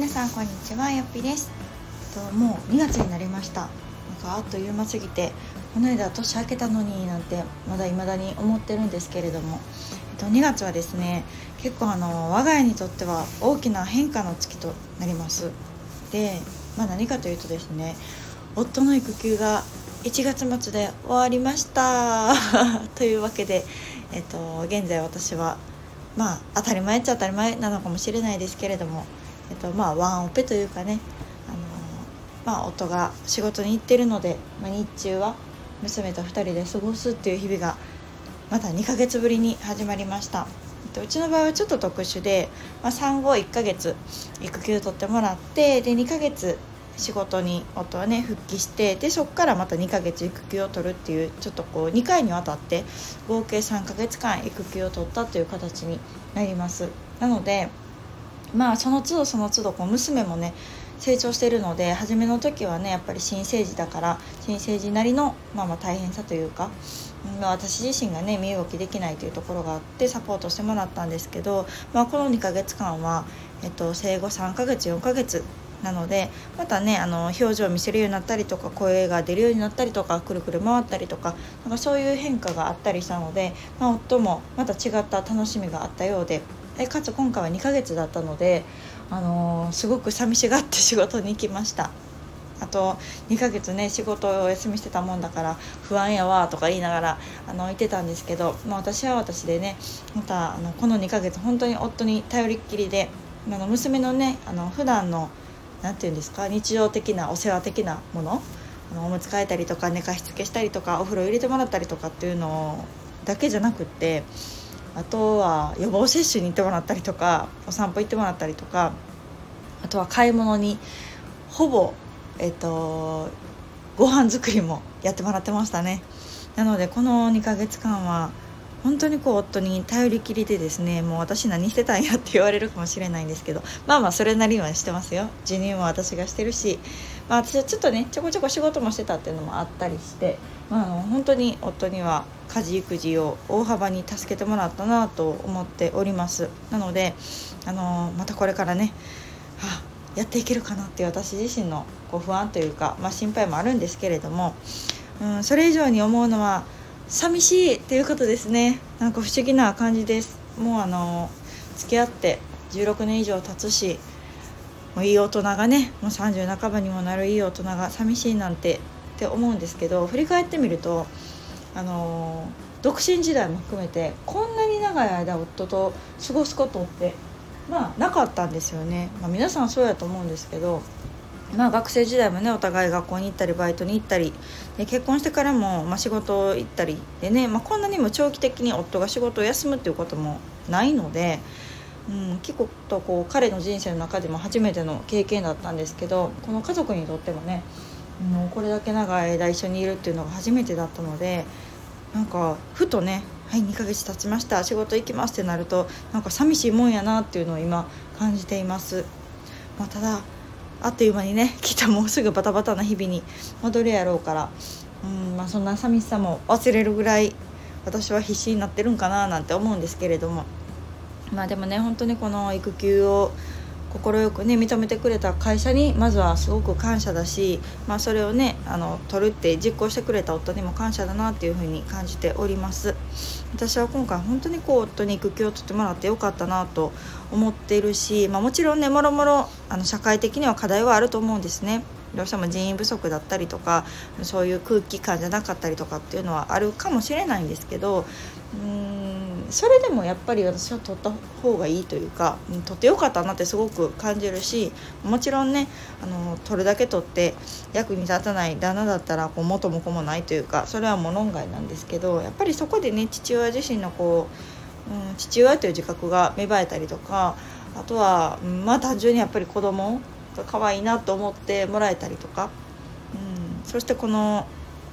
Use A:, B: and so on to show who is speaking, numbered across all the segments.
A: 皆さんこんにちはよっぴです。ともう2月になりました。なんかあっという間すぎてこの間年明けたのになんてまだ未だに思ってるんですけれども、えっと、2月はですね結構あの我が家にとっては大きな変化の月となります。で、まあ、何かというとですね夫の育休が1月末で終わりました。というわけで、えっと、現在私はまあ当たり前っちゃ当たり前なのかもしれないですけれどもえっとまあ、ワンオペというかね、あのまあ、夫が仕事に行ってるので、まあ、日中は娘と2人で過ごすっていう日々がまた2ヶ月ぶりに始まりました。うちの場合はちょっと特殊で、まあ、産後1ヶ月育休取ってもらってで2ヶ月仕事に夫はね復帰してでそこからまた2ヶ月育休を取るっていうちょっとこう2回にわたって合計3ヶ月間育休を取ったという形になりますなのでまあその都度その都度こう娘もね成長してるので初めの時はねやっぱり新生児だから新生児なりの、まあ、ま大変さというか、ま、私自身がね身動きできないというところがあってサポートしてもらったんですけど、まあ、この2ヶ月間は、えっと、生後3ヶ月4ヶ月なのでまたねあの表情を見せるようになったりとか声が出るようになったりとかくるくる回ったりとかなんかそういう変化があったりしたので、まあ、夫もまた違った楽しみがあったようでえかつ今回は2ヶ月だったので、あのー、すごく寂しがって仕事に行きました。あと2ヶ月ね仕事をお休みしてたもんだから不安やわとか言いながらあの言ってたんですけど、まあ、私は私でねまたあのこの2ヶ月本当に夫に頼りっきりであの娘のねあの普段の何て言うんですか日常的なお世話的なものあのおむつ替えたりとか寝かしつけしたりとかお風呂入れてもらったりとかっていうのだけじゃなくってあとは予防接種に行ってもらったりとかお散歩行ってもらったりとかあとは買い物にほぼえっとご飯作りもやってもらってましたね。なのでこの2ヶ月間は本当にこう夫に頼りきりでですねもう私何してたんやって言われるかもしれないんですけどまあまあそれなりにはしてますよ。授乳も私がしてるし、まあ、私はちょっとねちょこちょこ仕事もしてたっていうのもあったりして、まあ、あの本当に夫には家事育児を大幅に助けてもらったなと思っております。なのであのまたこれからね、あ、やっていけるかなっていう私自身のこう不安というか、まあ、心配もあるんですけれども、うん、それ以上に思うのは寂しいっていうことですね。なんか不思議な感じです。もうあの付き合って16年以上経つしもういい大人がねもう30半ばにもなるいい大人が寂しいなんてって思うんですけど振り返ってみるとあの独身時代も含めてこんなに長い間夫と過ごすことってまあなかったんですよね、まあ、皆さんそうやと思うんですけどまあ、学生時代もねお互い学校に行ったりバイトに行ったりで結婚してからも、まあ、仕事行ったりでね、まあ、こんなにも長期的に夫が仕事を休むっていうこともないので、うん、結構とこう彼の人生の中でも初めての経験だったんですけどこの家族にとってもねもうこれだけ長い間一緒にいるっていうのが初めてだったのでなんかふとね「はい2ヶ月経ちました仕事行きます」ってなるとなんか寂しいもんやなっていうのを今感じています。まあ、ただあっという間にねきっともうすぐバタバタな日々に戻るやろうからうん、まあ、そんな寂しさも忘れるぐらい私は必死になってるんかななんて思うんですけれどもまあでもね本当にこの育休を快くね認めてくれた会社にまずはすごく感謝だし、まあ、それをねあの取るって実行してくれた夫にも感謝だなっていうふうに感じております。私は今回本当にこう夫に育休を取ってもらってよかったなと思っているし、まあ、もちろんねもろもろあの社会的には課題はあると思うんですね。どうしても人員不足だったりとかそういう空気感じゃなかったりとかっていうのはあるかもしれないんですけどうんそれでもやっぱり私は取った方がいいというか取ってよかったなってすごく感じるしもちろんねあの取るだけ取って役に立たない旦那だったらこう元も子もないというかそれはもう論外なんですけどやっぱりそこでね父親自身のこう、うん、父親という自覚が芽生えたりとかあとは、まあ単純にやっぱり子供が可愛いなと思ってもらえたりとか、うん、そしてこの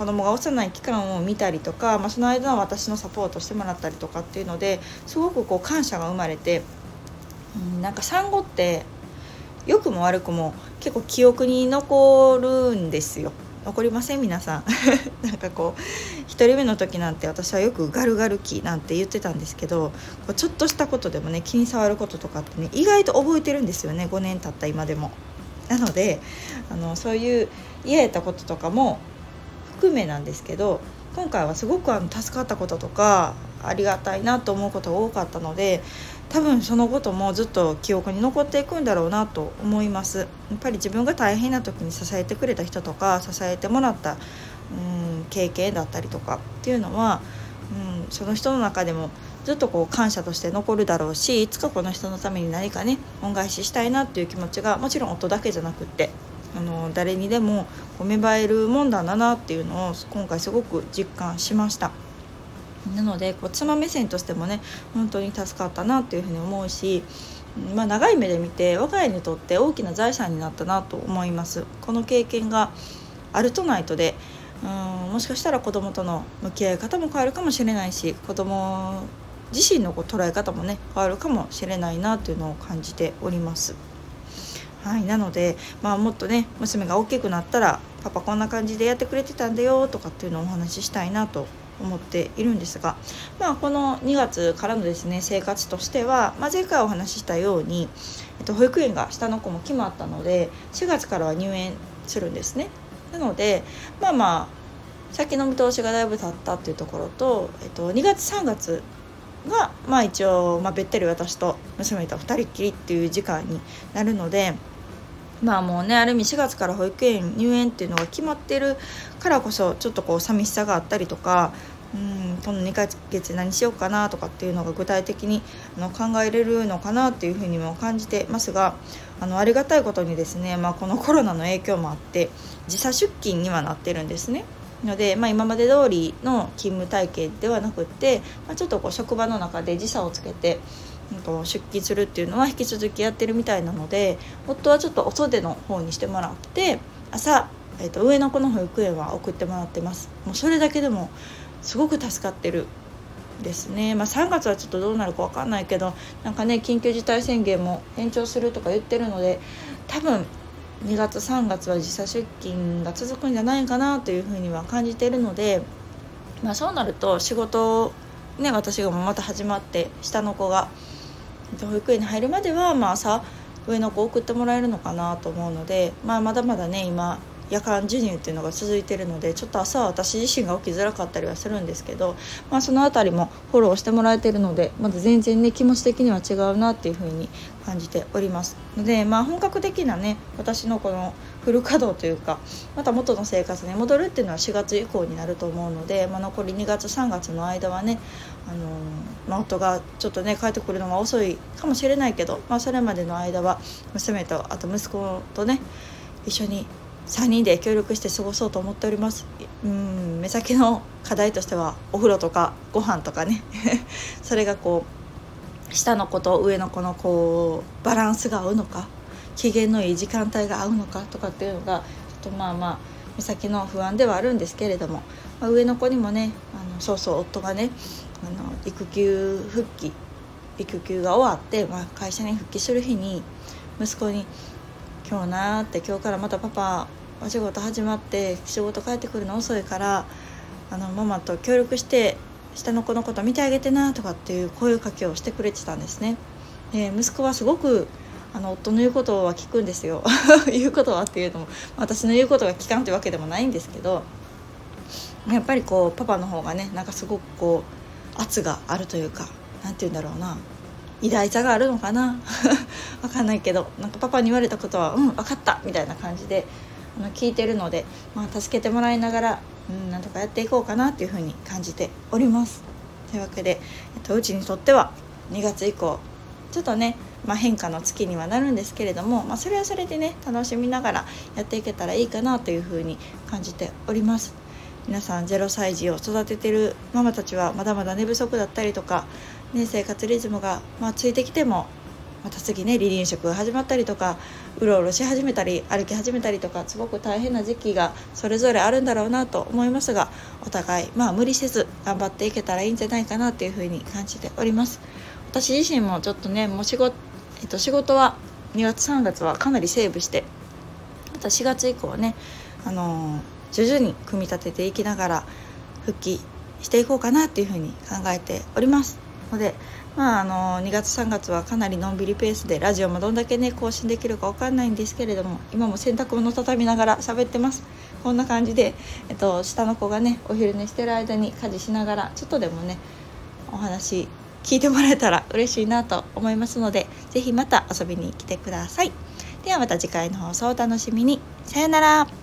A: 子供が幼い期間を見たりとか、まあ、その間は私のサポートしてもらったりとかっていうのですごくこう感謝が生まれて、うん、なんか産後って良くも悪くも結構記憶に残るんですよ。残りません？皆さん なんかこう1人目の時なんて私はよくガルガル期なんて言ってたんですけどちょっとしたことでもね気に障ることとかってね意外と覚えてるんですよね5年経った今でも。なのであのそういう嫌やったこととかも含めなんですけど今回はすごくあの助かったこととかありがたいなと思うことが多かったので多分そのこともずっと記憶に残っていくんだろうなと思います。やっぱり自分が大変な時に支えてくれた人とか支えてもらったうん経験だったりとかっていうのは、うん、その人の中でもずっとこう感謝として残るだろうしいつかこの人のために何かね恩返ししたいなっていう気持ちがもちろん音だけじゃなくってあの誰にでも芽生えるもんだなっていうのを今回すごく実感しました。なのでこう妻目線としてもね本当に助かったなっていうふうに思うし、まあ、長い目で見て我が家にとって大きな財産になったなと思います。この経験があるとないとでうんもしかしたら子供との向き合い方も変わるかもしれないし子供自身のこう捉え方もね変わるかもしれないなというのを感じております。はい、なので、まあ、もっとね娘が大きくなったらパパこんな感じでやってくれてたんだよとかっていうのをお話ししたいなと思っているんですが、まあ、この2月からのですね生活としては、まあ、前回お話ししたように、えっと、保育園が下の子も決まったので4月からは入園するんですね。なのでまあまあ先の見通しがだいぶ経ったっていうところと、えっと、2月3月が、まあ、一応、まあ、べったり私と娘と2人っきりっていう時間になるので。まあもうねある意味4月から保育園入園っていうのが決まってるからこそちょっとこう寂しさがあったりとかうんこの2ヶ月何しようかなとかっていうのが具体的にあの考えれるのかなっていうふうにも感じてますがあのありがたいことにですね、まあ、このコロナの影響もあって時差出勤にはなってるんですね。ので、まあ、今まで通りの勤務体系ではなくって、まあ、ちょっとこう職場の中で時差をつけて出勤するっていうのは引き続きやってるみたいなので夫はちょっとお袖の方にしてもらって朝、えー、と上の子の保育園は送ってもらってます。もうそれだけでもすごく助かってるですね、まあ、3月はちょっとどうなるか分かんないけどなんかね緊急事態宣言も延長するとか言ってるので多分2月3月は時差出勤が続くんじゃないかなというふうには感じているので、まあ、そうなると仕事ね私がまた始まって下の子が保育園に入るまでは、まあ、朝上の子送ってもらえるのかなと思うので、まあ、まだまだね今夜間授乳っていうのが続いてるのでちょっと朝は私自身が起きづらかったりはするんですけど、まあ、その辺りもフォローしてもらえてるのでまだ全然ね気持ち的には違うなっていう風に感じておりますので、まあ、本格的なね私のこのフル稼働というかまた元の生活に戻るっていうのは4月以降になると思うので、まあ、残り2月3月の間はね、あのー、まあ、夫がちょっとね帰ってくるのが遅いかもしれないけど、まあ、それまでの間は娘とあと息子とね一緒に3人で協力して過ごそうと思っております。うん目先の課題としてはお風呂とかご飯とかね。それがこう下の子と上の子のこうバランスが合うのか機嫌のいい時間帯が合うのかとかっていうのがちょっとまあまあ目先の不安ではあるんですけれども、まあ、上の子にもねあのそうそう夫がねあの育休復帰育休が終わって、まあ、会社に復帰する日に息子に「今日な」って「今日からまたパパお仕事始まって仕事帰ってくるの遅いからあのママと協力して下の子のこと見てあげてなとかっていう声かけをしてくれてたんですね。で息子はすごくあの夫の言うことは聞くんですよ。言うことはっていうのも私の言うことが聞かんってわけでもないんですけどやっぱりこうパパの方がねなんかすごくこう圧があるというか何て言うんだろうな。偉大さがあるのかな。分かんないけどなんかパパに言われたことは「うん分かった」みたいな感じであの聞いてるので、まあ、助けてもらいながら、うん、なんとかやっていこうかなっていうふうに感じております。というわけで、えっと、うちにとっては2月以降ちょっとね、まあ、変化の月にはなるんですけれども、まあ、それはそれでね楽しみながらやっていけたらいいかなというふうに感じております。皆さん0歳児を育ててるママたちはまだまだ寝不足だったりとか、ね、生活リズムが、まあ、ついてきてもまた次ね離乳食が始まったりとかうろうろし始めたり歩き始めたりとかすごく大変な時期がそれぞれあるんだろうなと思いますがお互いまあ無理せず頑張っていけたらいいんじゃないかなというふうに感じております。私自身もちょっとねもう仕事,、えっと、仕事は2月3月はかなりセーブしてまた4月以降はねあのー、徐々に組み立てていきながら復帰していこうかなっていうふうに考えております。のでまああの2月3月はかなりのんびりペースでラジオもどんだけね更新できるか分かんないんですけれども今も洗濯物畳みながら喋ってます。こんな感じで、えっと、下の子がねお昼寝してる間に家事しながらちょっとでもねお話聞いてもらえたら嬉しいなと思いますので是非また遊びに来てください。ではまた次回の放送お楽しみに。さよなら。